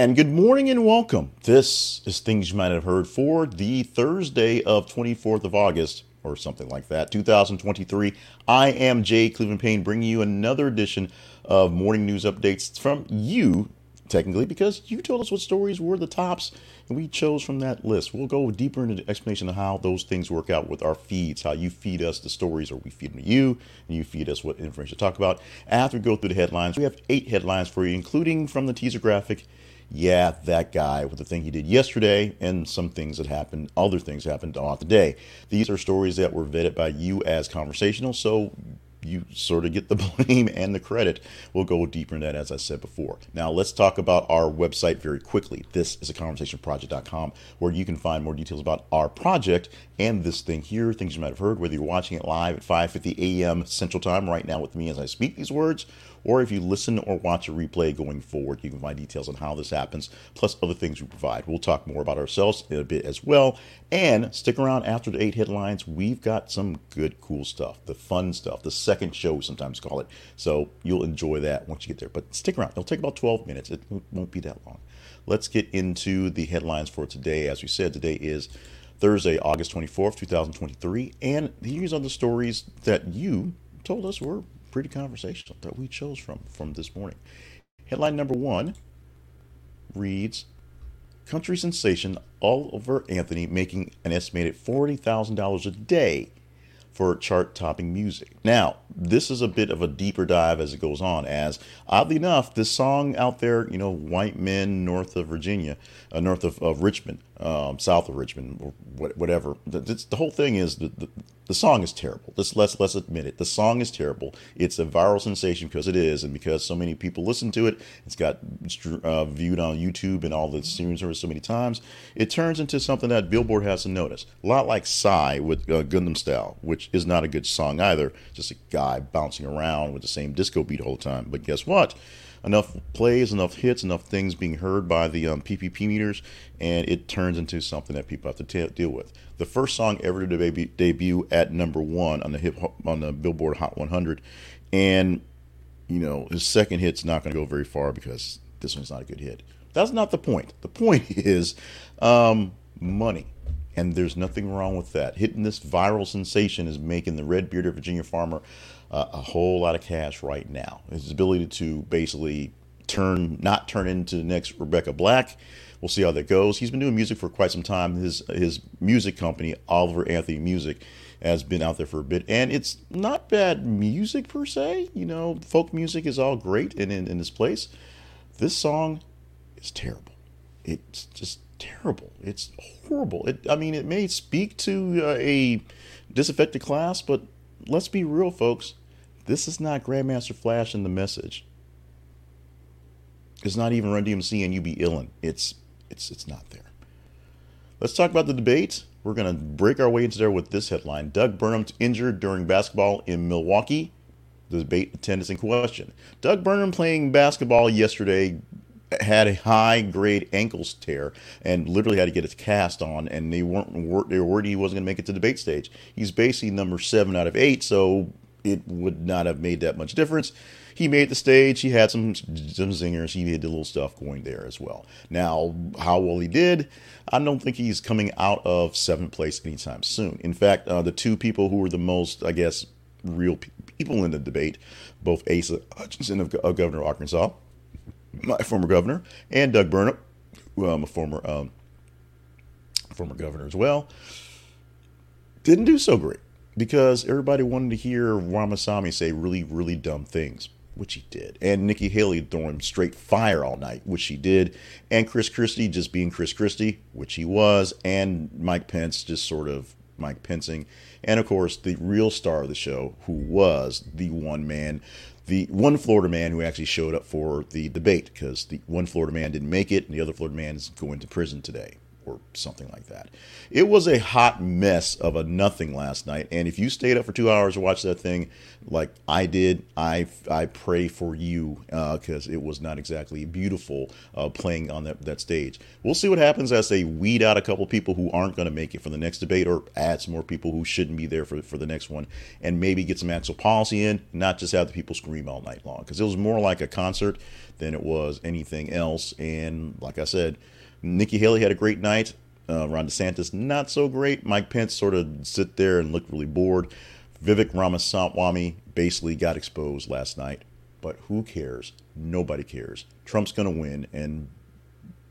And good morning and welcome. This is Things You Might Have Heard for the Thursday of 24th of August, or something like that, 2023. I am Jay Cleveland Payne, bringing you another edition of morning news updates from you, technically, because you told us what stories were the tops, and we chose from that list. We'll go deeper into the explanation of how those things work out with our feeds, how you feed us the stories, or we feed them to you, and you feed us what information to talk about. After we go through the headlines, we have eight headlines for you, including from the teaser graphic yeah, that guy with the thing he did yesterday and some things that happened, other things happened throughout the day. These are stories that were vetted by you as conversational, so you sort of get the blame and the credit. We'll go deeper in that, as I said before. Now, let's talk about our website very quickly. This is a conversationproject.com where you can find more details about our project and this thing here, things you might have heard, whether you're watching it live at 5.50 a.m. Central Time right now with me as I speak these words, or if you listen or watch a replay going forward, you can find details on how this happens, plus other things we provide. We'll talk more about ourselves in a bit as well. And stick around after the eight headlines. We've got some good, cool stuff, the fun stuff, the second show, sometimes call it. So you'll enjoy that once you get there. But stick around, it'll take about 12 minutes, it won't be that long. Let's get into the headlines for today. As we said, today is Thursday, August 24th, 2023. And these are the stories that you told us were pretty conversational that we chose from from this morning. Headline number one reads Country sensation Oliver Anthony making an estimated $40,000 a day for chart topping music. Now, this is a bit of a deeper dive as it goes on, as oddly enough, this song out there, you know, white men north of Virginia, uh, north of, of Richmond, um, south of Richmond, or whatever. The, the whole thing is the, the, the song is terrible. Let's, let's let's admit it. The song is terrible. It's a viral sensation because it is, and because so many people listen to it. It's got uh, viewed on YouTube and all the streams so many times. It turns into something that Billboard has to notice. A lot like Psy with uh, Gangnam Style, which is not a good song either. Just a guy bouncing around with the same disco beat all the time. But guess what? enough plays, enough hits, enough things being heard by the um, PPP meters, and it turns into something that people have to t- deal with. The first song ever to debut, debut at number one on the hip on the Billboard Hot 100, and you know his second hit's not going to go very far because this one's not a good hit. That's not the point. The point is um, money. And there's nothing wrong with that. Hitting this viral sensation is making the red bearded Virginia farmer uh, a whole lot of cash right now. His ability to basically turn, not turn into the next Rebecca Black. We'll see how that goes. He's been doing music for quite some time. His his music company, Oliver Anthony Music, has been out there for a bit, and it's not bad music per se. You know, folk music is all great in in, in this place. This song is terrible. It's just terrible. It's horrible. It, I mean, it may speak to uh, a disaffected class, but let's be real, folks. This is not Grandmaster Flash and the message. It's not even Run DMC and You Be Illin. It's it's it's not there. Let's talk about the debate. We're gonna break our way into there with this headline: Doug Burgum injured during basketball in Milwaukee. The debate attendance in question. Doug Burgum playing basketball yesterday had a high grade ankles tear and literally had to get a cast on and they weren't they were worried he wasn't going to make it to debate stage. He's basically number seven out of eight so it would not have made that much difference. He made the stage he had some some zingers he did a little stuff going there as well. Now how well he did i don't think he's coming out of seventh place anytime soon. In fact uh, the two people who were the most i guess real people in the debate both asa hutchinson of, of governor of arkansas my former governor, and Doug Burgum, I'm a former um, former governor as well, didn't do so great because everybody wanted to hear Ramaswamy say really, really dumb things, which he did, and Nikki Haley throwing straight fire all night, which she did, and Chris Christie just being Chris Christie, which he was, and Mike Pence just sort of Mike Pensing, and of course the real star of the show, who was the one man the one Florida man who actually showed up for the debate because the one Florida man didn't make it and the other Florida man is going to prison today or something like that. It was a hot mess of a nothing last night, and if you stayed up for two hours to watch that thing, like I did, I I pray for you because uh, it was not exactly beautiful uh, playing on that that stage. We'll see what happens as they weed out a couple people who aren't going to make it for the next debate, or add some more people who shouldn't be there for for the next one, and maybe get some actual policy in, not just have the people scream all night long because it was more like a concert than it was anything else. And like I said Nikki Haley had a great night. Uh, Ron DeSantis, not so great. Mike Pence sort of sit there and looked really bored. Vivek Ramaswamy basically got exposed last night. But who cares? Nobody cares. Trump's going to win, and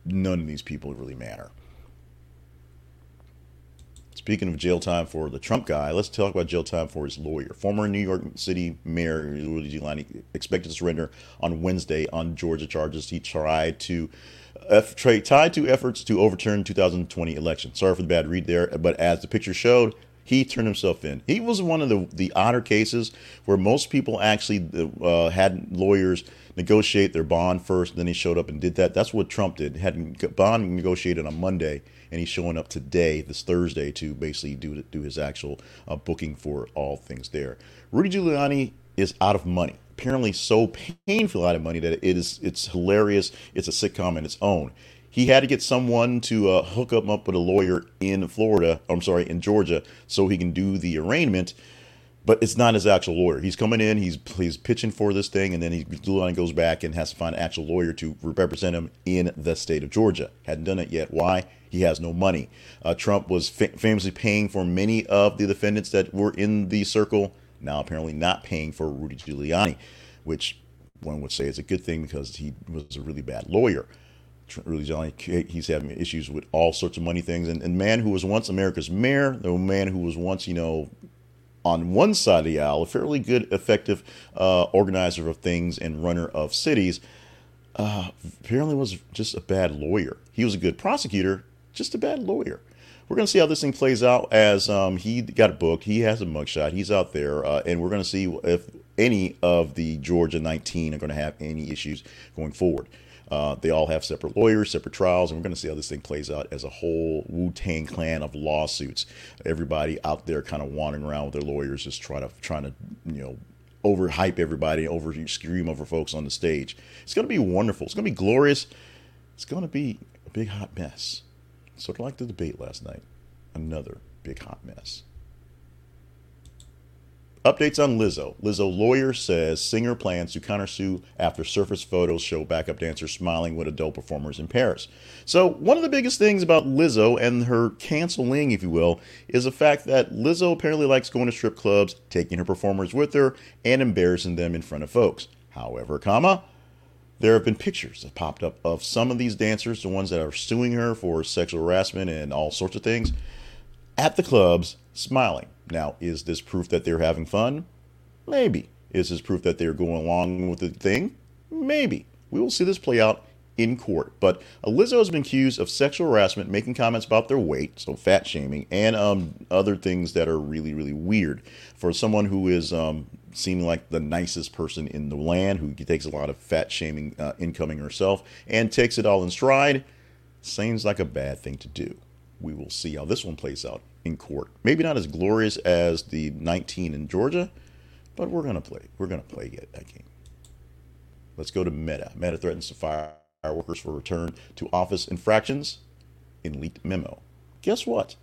none of these people really matter. Speaking of jail time for the Trump guy, let's talk about jail time for his lawyer. Former New York City Mayor Rudy Giuliani expected to surrender on Wednesday on Georgia charges he tried to tied to efforts to overturn 2020 election. Sorry for the bad read there, but as the picture showed, he turned himself in. He was one of the the odder cases where most people actually uh, had lawyers negotiate their bond first, then he showed up and did that. That's what Trump did. Had bond negotiated on Monday, and he's showing up today, this Thursday, to basically do do his actual uh, booking for all things there. Rudy Giuliani is out of money apparently so painful out of money that it is it's hilarious. It's a sitcom in its own. He had to get someone to uh, hook him up with a lawyer in Florida. I'm sorry, in Georgia, so he can do the arraignment. But it's not his actual lawyer. He's coming in. He's he's pitching for this thing, and then he goes back and has to find an actual lawyer to represent him in the state of Georgia. Hadn't done it yet. Why? He has no money. Uh, Trump was fa- famously paying for many of the defendants that were in the circle now apparently not paying for Rudy Giuliani, which one would say is a good thing because he was a really bad lawyer. Rudy Giuliani, he's having issues with all sorts of money things. And, and man who was once America's mayor, the man who was once, you know, on one side of the aisle, a fairly good, effective uh, organizer of things and runner of cities, uh, apparently was just a bad lawyer. He was a good prosecutor, just a bad lawyer we're going to see how this thing plays out as um, he got booked. He has a mugshot. He's out there, uh, and we're going to see if any of the Georgia 19 are going to have any issues going forward. Uh, they all have separate lawyers, separate trials, and we're going to see how this thing plays out as a whole Wu Tang clan of lawsuits. Everybody out there kind of wandering around with their lawyers, just trying to trying to you know overhype everybody, over scream over folks on the stage. It's going to be wonderful. It's going to be glorious. It's going to be a big hot mess. Sort of like the debate last night. Another big hot mess. Updates on Lizzo. Lizzo lawyer says singer plans to countersue after surface photos show backup dancers smiling with adult performers in Paris. So, one of the biggest things about Lizzo and her canceling, if you will, is the fact that Lizzo apparently likes going to strip clubs, taking her performers with her, and embarrassing them in front of folks. However, comma, there have been pictures that popped up of some of these dancers, the ones that are suing her for sexual harassment and all sorts of things, at the clubs smiling. Now, is this proof that they're having fun? Maybe. Is this proof that they're going along with the thing? Maybe. We will see this play out in court. But Lizzo has been accused of sexual harassment, making comments about their weight, so fat shaming, and um, other things that are really, really weird. For someone who is um, seeming like the nicest person in the land, who takes a lot of fat shaming uh, incoming herself and takes it all in stride, seems like a bad thing to do. We will see how this one plays out in court. Maybe not as glorious as the 19 in Georgia, but we're gonna play. We're gonna play that game. Let's go to Meta. Meta threatens to fire workers for return to office infractions in leaked memo. Guess what?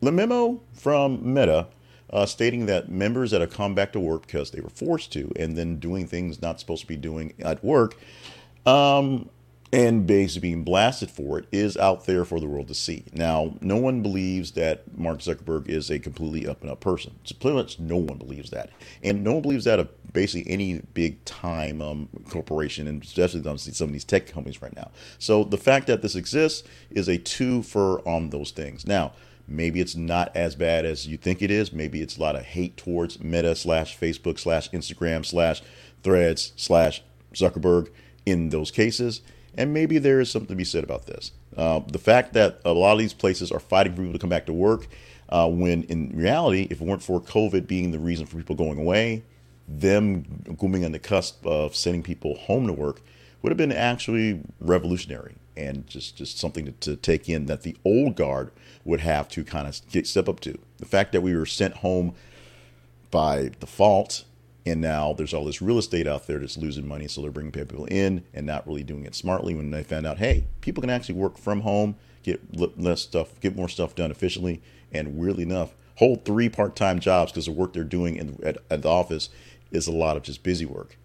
The memo from Meta uh, stating that members that have come back to work because they were forced to and then doing things not supposed to be doing at work um, and basically being blasted for it is out there for the world to see. Now, no one believes that Mark Zuckerberg is a completely up and up person. So pretty much no one believes that. And no one believes that of basically any big time um, corporation, and especially some of these tech companies right now. So the fact that this exists is a two for on those things. Now, Maybe it's not as bad as you think it is. Maybe it's a lot of hate towards Meta slash Facebook slash Instagram slash Threads slash Zuckerberg in those cases. And maybe there is something to be said about this. Uh, the fact that a lot of these places are fighting for people to come back to work, uh, when in reality, if it weren't for COVID being the reason for people going away, them going on the cusp of sending people home to work, would have been actually revolutionary and just, just something to, to take in that the old guard would have to kind of get, step up to. The fact that we were sent home by default and now there's all this real estate out there that's losing money so they're bringing people in and not really doing it smartly when they found out hey people can actually work from home get less stuff get more stuff done efficiently and weirdly enough hold three part-time jobs because the work they're doing in, at, at the office is a lot of just busy work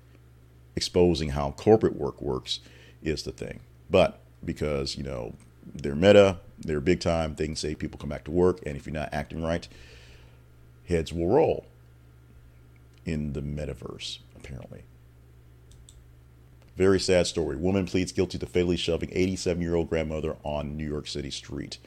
exposing how corporate work works is the thing but because you know they're meta they're big time they can say people come back to work and if you're not acting right heads will roll in the metaverse, apparently. Very sad story. Woman pleads guilty to fatally shoving 87 year old grandmother on New York City street.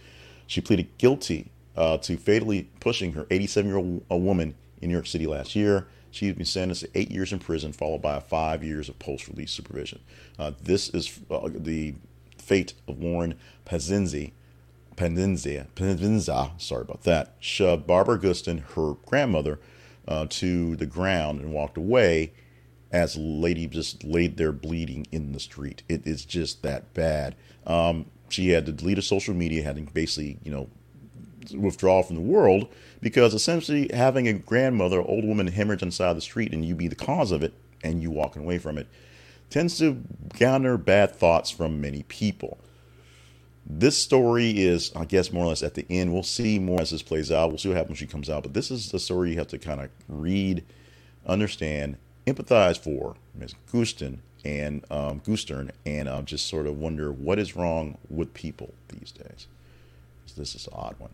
She pleaded guilty uh, to fatally pushing her 87 year old woman in New York City last year. She has been sentenced to eight years in prison, followed by five years of post release supervision. Uh, this is uh, the fate of Lauren Pazinzi. Pendenza, Pendenza, sorry about that, shoved Barbara Gustin, her grandmother, uh, to the ground and walked away as lady just laid there bleeding in the street. It is just that bad. Um, she had to delete her social media, had to basically, you know, withdraw from the world because essentially having a grandmother, old woman hemorrhage inside the street and you be the cause of it and you walking away from it tends to garner bad thoughts from many people this story is, I guess, more or less at the end. We'll see more as this plays out. We'll see what happens when she comes out. But this is the story you have to kind of read, understand, empathize for Ms. Gustin and um, Gustern, and uh, just sort of wonder what is wrong with people these days. This is an odd one.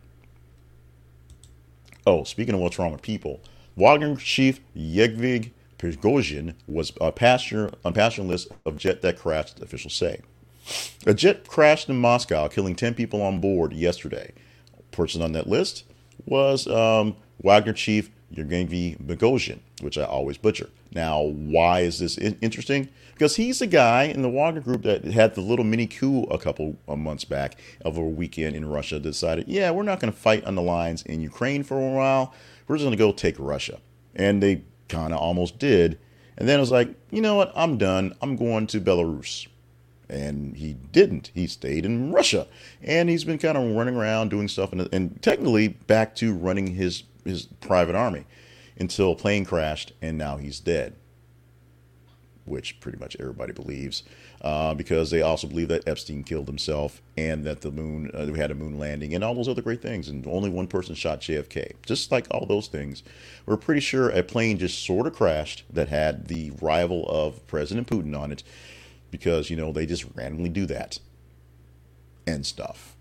Oh, speaking of what's wrong with people, Wagner chief Yevgeny Prigozhin was a passenger on passenger list of jet that crashed, officials say. A jet crashed in Moscow, killing 10 people on board yesterday. Person on that list was um, Wagner chief Yevgeny Prigozhin, which I always butcher. Now, why is this interesting? Because he's the guy in the Wagner group that had the little mini coup a couple of months back over a weekend in Russia. Decided, yeah, we're not going to fight on the lines in Ukraine for a while. We're just going to go take Russia, and they kind of almost did. And then it was like, you know what? I'm done. I'm going to Belarus and he didn't. He stayed in Russia, and he's been kind of running around doing stuff, and, and technically back to running his his private army until a plane crashed, and now he's dead, which pretty much everybody believes, uh, because they also believe that Epstein killed himself and that the moon uh, we had a moon landing and all those other great things, and only one person shot JFK. Just like all those things, we're pretty sure a plane just sort of crashed that had the rival of President Putin on it because, you know, they just randomly do that and stuff.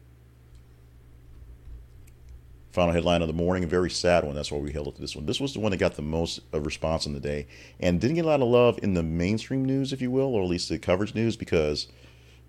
Final headline of the morning, a very sad one. That's why we held it to this one. This was the one that got the most response in the day and didn't get a lot of love in the mainstream news, if you will, or at least the coverage news, because,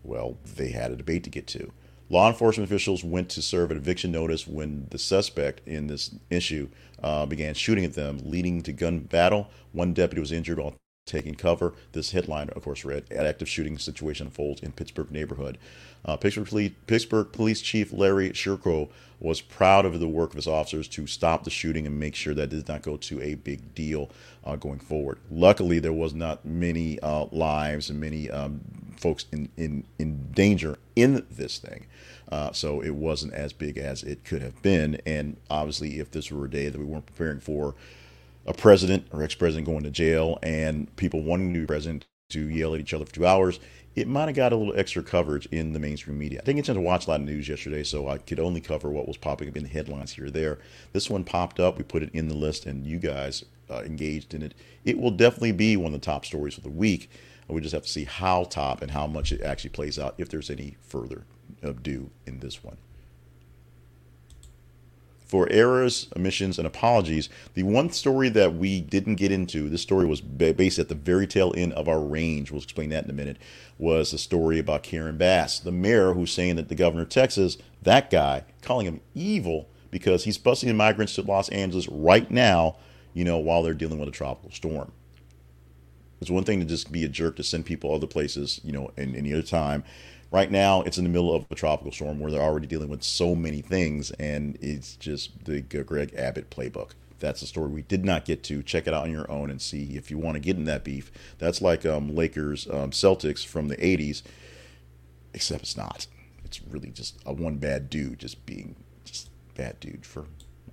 well, they had a debate to get to. Law enforcement officials went to serve an eviction notice when the suspect in this issue uh, began shooting at them, leading to gun battle. One deputy was injured while taking cover. This headline, of course, read active shooting situation unfolds in Pittsburgh neighborhood. Uh, Pittsburgh, Police, Pittsburgh Police Chief Larry Shirko was proud of the work of his officers to stop the shooting and make sure that it did not go to a big deal uh, going forward. Luckily, there was not many uh, lives and many um, folks in, in, in danger in this thing. Uh, so it wasn't as big as it could have been. And obviously, if this were a day that we weren't preparing for, a president or ex-president going to jail and people wanting to be president to yell at each other for two hours, it might have got a little extra coverage in the mainstream media. I didn't get a chance to watch a lot of news yesterday, so I could only cover what was popping up in the headlines here or there. This one popped up. We put it in the list, and you guys uh, engaged in it. It will definitely be one of the top stories of the week. We just have to see how top and how much it actually plays out if there's any further ado in this one for errors, omissions, and apologies. The one story that we didn't get into, this story was based at the very tail end of our range, we'll explain that in a minute, was a story about Karen Bass, the mayor who's saying that the governor of Texas, that guy, calling him evil because he's busing migrants to Los Angeles right now, you know, while they're dealing with a tropical storm. It's one thing to just be a jerk to send people other places, you know, in any other time. Right now, it's in the middle of a tropical storm where they're already dealing with so many things, and it's just the Greg Abbott playbook. That's a story we did not get to. Check it out on your own and see if you want to get in that beef. That's like um, Lakers um, Celtics from the 80s, except it's not. It's really just a one bad dude just being just bad dude for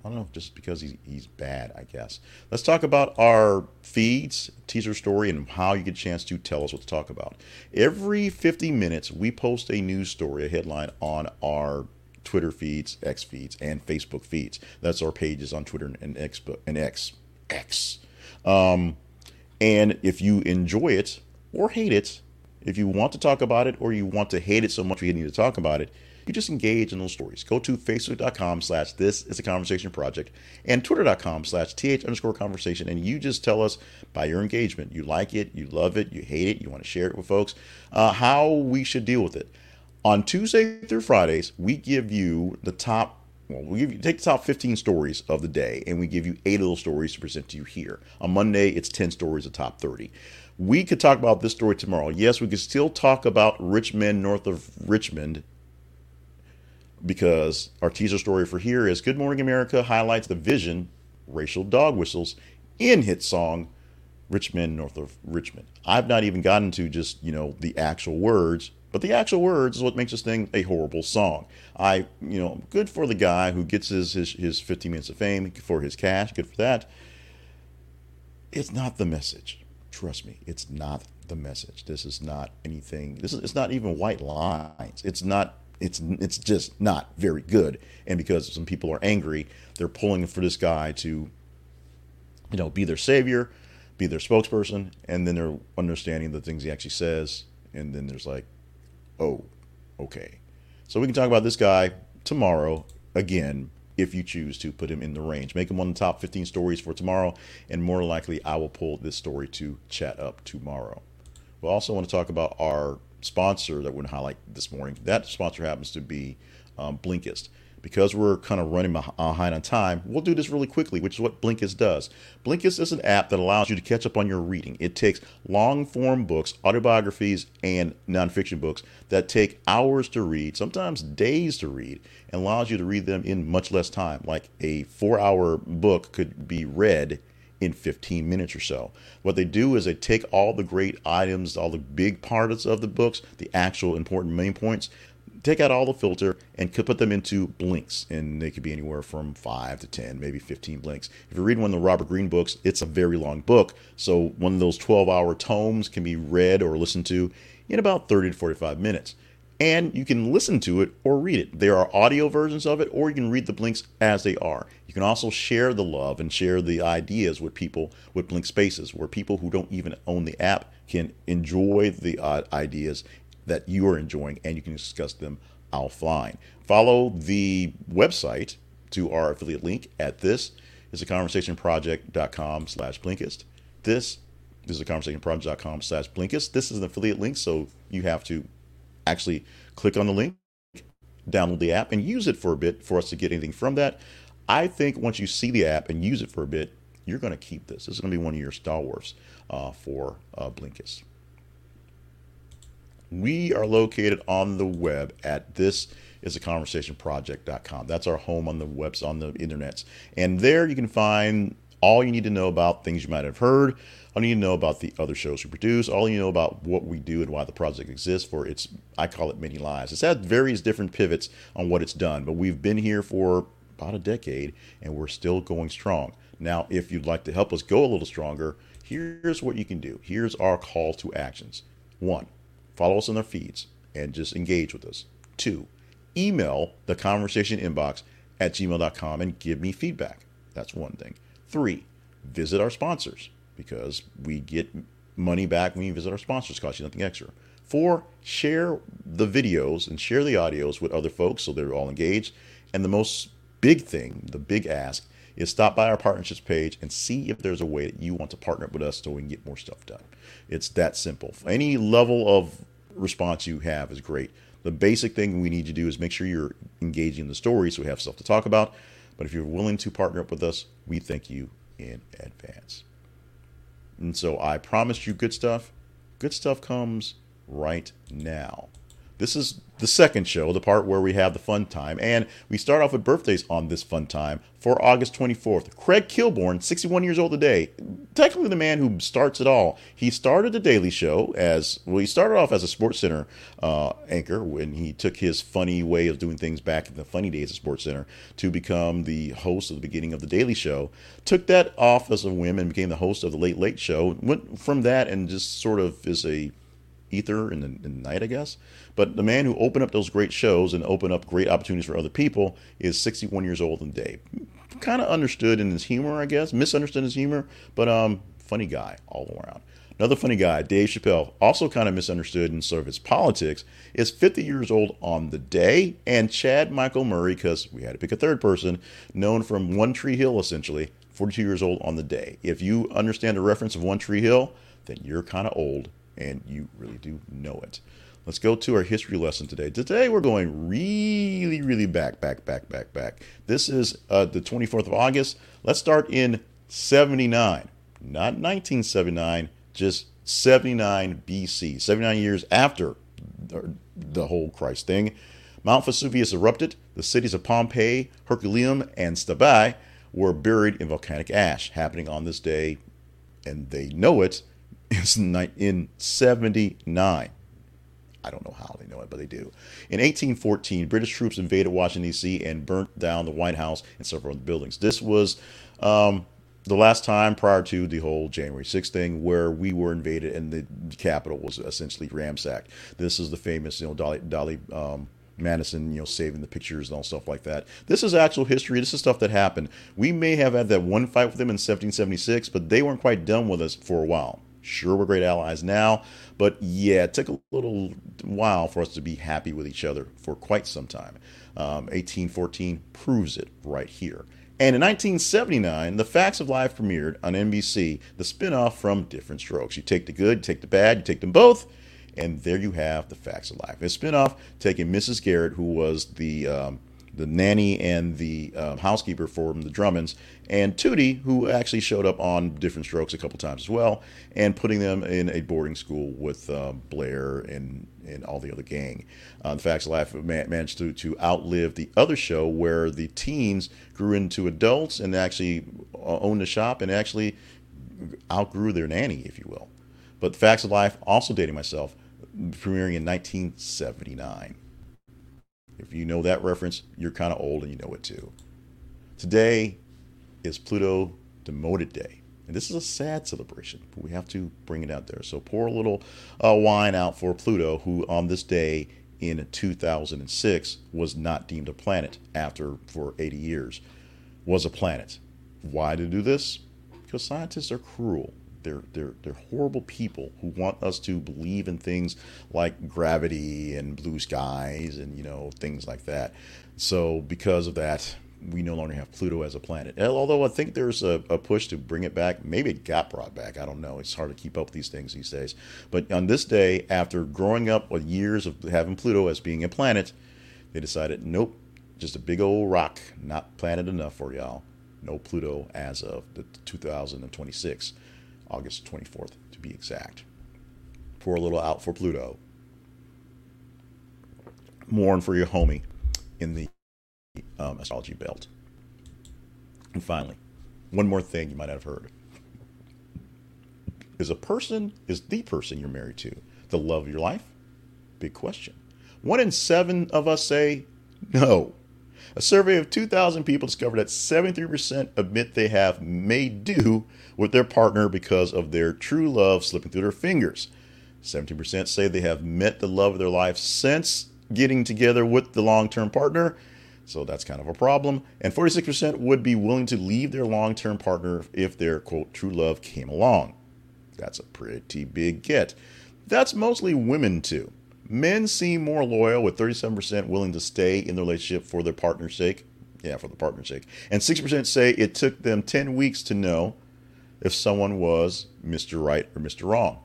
I don't know, just because he's, he's bad, I guess. Let's talk about our feeds, teaser story, and how you get a chance to tell us what to talk about. Every 50 minutes, we post a news story, a headline on our Twitter feeds, X feeds, and Facebook feeds. That's our pages on Twitter and X. And X. X. Um, and if you enjoy it or hate it, if you want to talk about it or you want to hate it so much you need to talk about it, you just engage in those stories. Go to facebook.com slash this is a conversation project and twitter.com slash th underscore conversation. And you just tell us by your engagement, you like it, you love it, you hate it, you want to share it with folks, uh, how we should deal with it. On Tuesday through Fridays, we give you the top well, we give you, take the top 15 stories of the day, and we give you eight of those stories to present to you here. On Monday, it's 10 stories, the top 30. We could talk about this story tomorrow. Yes, we could still talk about rich men north of Richmond because our teaser story for here is Good Morning America highlights the vision, racial dog whistles, in hit song Rich Men North of Richmond. I've not even gotten to just, you know, the actual words, but the actual words is what makes this thing a horrible song. I, you know, good for the guy who gets his, his, his 15 minutes of fame for his cash, good for that. It's not the message. Trust me, it's not the message. This is not anything. This is it's not even white lines. It's not it's it's just not very good. And because some people are angry, they're pulling for this guy to, you know, be their savior, be their spokesperson, and then they're understanding the things he actually says, and then there's like, oh, okay. So we can talk about this guy tomorrow again if you choose to put him in the range. Make him one of the top 15 stories for tomorrow, and more likely I will pull this story to chat up tomorrow. We also want to talk about our sponsor that we're going to highlight this morning. That sponsor happens to be um, Blinkist. Because we're kind of running behind on time, we'll do this really quickly, which is what Blinkist does. Blinkist is an app that allows you to catch up on your reading. It takes long form books, autobiographies, and nonfiction books that take hours to read, sometimes days to read, and allows you to read them in much less time. Like a four hour book could be read in 15 minutes or so. What they do is they take all the great items, all the big parts of the books, the actual important main points, take out all the filter and could put them into blinks. And they could be anywhere from 5 to 10 maybe 15 blinks. If you read one of the robert greene books it's a very long book. So one of those 12 hour tomes can be read or listened to in about 30 to 45 minutes and you can listen to it or read it. There are audio versions of it, or you can read the blinks as they are. You can also share the love and share the ideas with people with Blink Spaces, where people who don't even own the app can enjoy the uh, ideas that you are enjoying and you can discuss them offline. Follow the website to our affiliate link at this is a conversationproject.com slash blinkist. This is a conversationproject.com slash blinkist. This is an affiliate link, so you have to actually click on the link, download the app, and use it for a bit for us to get anything from that. I think once you see the app and use it for a bit, you're going to keep this. This is going to be one of your stalwarts uh, for uh, Blinkist. We are located on the web at this is a. That's our home on the webs on the internets. And there you can find all you need to know about things you might have heard, all you need to know about the other shows we produce, all you know about what we do and why the project exists for its, I call it many lives. It's had various different pivots on what it's done, but we've been here for about a decade and we're still going strong. Now, if you'd like to help us go a little stronger, here's what you can do. Here's our call to actions. One, follow us on our feeds and just engage with us. Two, email the conversation inbox at gmail.com and give me feedback. That's one thing. Three, visit our sponsors because we get money back when you visit our sponsors. Cost you nothing extra. Four, share the videos and share the audios with other folks so they're all engaged. And the most big thing, the big ask, is stop by our partnerships page and see if there's a way that you want to partner with us so we can get more stuff done. It's that simple. Any level of response you have is great. The basic thing we need to do is make sure you're engaging the story so we have stuff to talk about. But if you're willing to partner up with us, we thank you in advance. And so I promised you good stuff. Good stuff comes right now. This is the second show, the part where we have the fun time. And we start off with birthdays on this fun time for August 24th. Craig Kilborn, 61 years old today. Technically, the man who starts it all. He started The Daily Show as well, he started off as a SportsCenter uh, anchor when he took his funny way of doing things back in the funny days of SportsCenter to become the host of the beginning of The Daily Show. Took that off as a whim and became the host of The Late Late Show. Went from that and just sort of is a ether in the, in the, night, I guess. But the man who opened up those great shows and opened up great opportunities for other people is 61 years old and Dave. Kind of understood in his humor, I guess. Misunderstood his humor, but um, funny guy all around. Another funny guy, Dave Chappelle, also kind of misunderstood in sort of his politics, is 50 years old on the day. And Chad Michael Murray, because we had to pick a third person, known from One Tree Hill essentially, 42 years old on the day. If you understand the reference of One Tree Hill, then you're kind of old and you really do know it. Let's go to our history lesson today. Today we're going really, really back, back, back, back, back. This is uh, the 24th of August. Let's start in 79, not 1979, just 79 BC, 79 years after the whole Christ thing. Mount Vesuvius erupted. The cities of Pompeii, Herculaneum, and Stabiae were buried in volcanic ash, happening on this day, and they know it in 79. I don't know how they know it, but they do. In 1814, British troops invaded Washington, D.C., and burnt down the White House and several other buildings. This was um, the last time prior to the whole January 6th thing where we were invaded and the Capitol was essentially ransacked. This is the famous, you know, Dolley, Dolley um, Madison, you know, saving the pictures and all stuff like that. This is actual history. This is stuff that happened. We may have had that one fight with them in 1776, but they weren't quite done with us for a while. Sure, we're great allies now, but yeah, it took a little while for us to be happy with each other for quite some time. Um, 1814 proves it right here. And in 1979, The Facts of Life premiered on NBC, the spinoff from Diff'rent Strokes. You take the good, you take the bad, you take them both, and there you have The Facts of Life. A spinoff taking Mrs. Garrett, who was the um, the nanny and the uh, housekeeper for the Drummonds, and Tootie, who actually showed up on Diff'rent Strokes a couple times as well, and putting them in a boarding school with uh, Blair and and all the other gang. Uh, the Facts of Life managed to, to outlive the other show where the teens grew into adults and actually uh, owned the shop and actually outgrew their nanny, if you will. But Facts of Life, also dating myself, premiering in 1979. If you know that reference, you're kind of old and you know it too. Today is Pluto Demoted Day. And this is a sad celebration, but we have to bring it out there. So pour a little uh, wine out for Pluto, who on this day in 2006 was not deemed a planet after for 80 years was a planet. Why to do this? Because scientists are cruel. They're, they're, they're horrible people who want us to believe in things like gravity and blue skies and, you know, things like that. So, because of that, we no longer have Pluto as a planet. Although I think there's a, a, push to bring it back. Maybe it got brought back. I don't know. It's hard to keep up with these things these days. But on this day, after growing up with years of having Pluto as being a planet, they decided, nope, just a big old rock, not planet enough for y'all. No Pluto as of the 2026. August 24th to be exact. Pour a little out for Pluto. Mourn for your homie in the um, astrology belt. And finally, one more thing you might not have heard. Is a person, is the person you're married to, the love of your life? Big question. One in seven of us say no. A survey of 2,000 people discovered that 73% admit they have made do with their partner because of their true love slipping through their fingers. 17% say they have met the love of their life since getting together with the long term partner. So that's kind of a problem. And 46% would be willing to leave their long term partner if their quote true love came along. That's a pretty big get. That's mostly women too. Men seem more loyal, with 37% willing to stay in the relationship for their partner's sake. Yeah, for the partner's sake. And 6% say it took them 10 weeks to know if someone was Mr. Right or Mr. Wrong.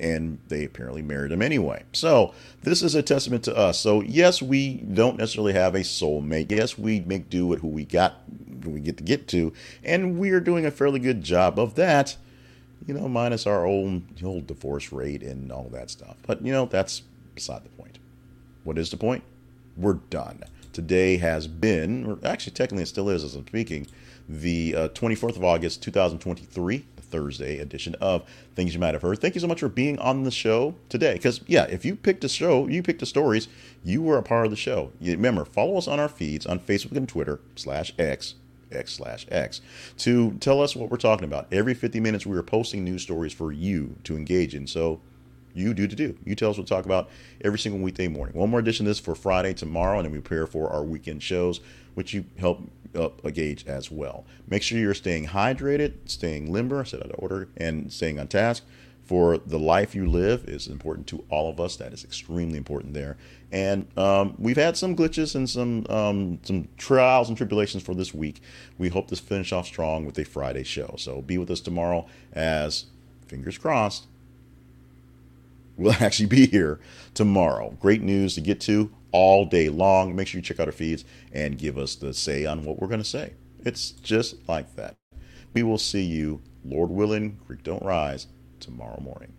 And they apparently married him anyway. So, this is a testament to us. So, yes, we don't necessarily have a soulmate. Yes, we make do with who we got, who we get to get to. And we are doing a fairly good job of that, you know, minus our own old divorce rate and all that stuff. But, you know, that's beside the point. what is the point? We're done. Today has been, or actually, technically, it still is as I'm speaking, the uh, 24th of August, 2023, Thursday edition of Things You Might Have Heard. Thank you so much for being on the show today. Because, yeah, if you picked a show, you picked the stories, you were a part of the show. Remember, follow us on our feeds on Facebook and Twitter, slash X, X slash X, to tell us what we're talking about. Every 50 minutes, we are posting news stories for you to engage in. So, you do to do. You tell us what to talk about every single weekday morning. One more edition of this for Friday tomorrow, and then we prepare for our weekend shows, which you help up a gauge as well. Make sure you're staying hydrated, staying limber, set out of order, and staying on task. For the life you live is important to all of us. That is extremely important there. And um, we've had some glitches and some um, some trials and tribulations for this week. We hope to finish off strong with a Friday show. So be with us tomorrow as, fingers crossed, we'll actually be here tomorrow. Great news to get to all day long. Make sure you check out our feeds and give us the say on what we're going to say. It's just like that. We will see you, Lord willing, Creek Don't Rise, tomorrow morning.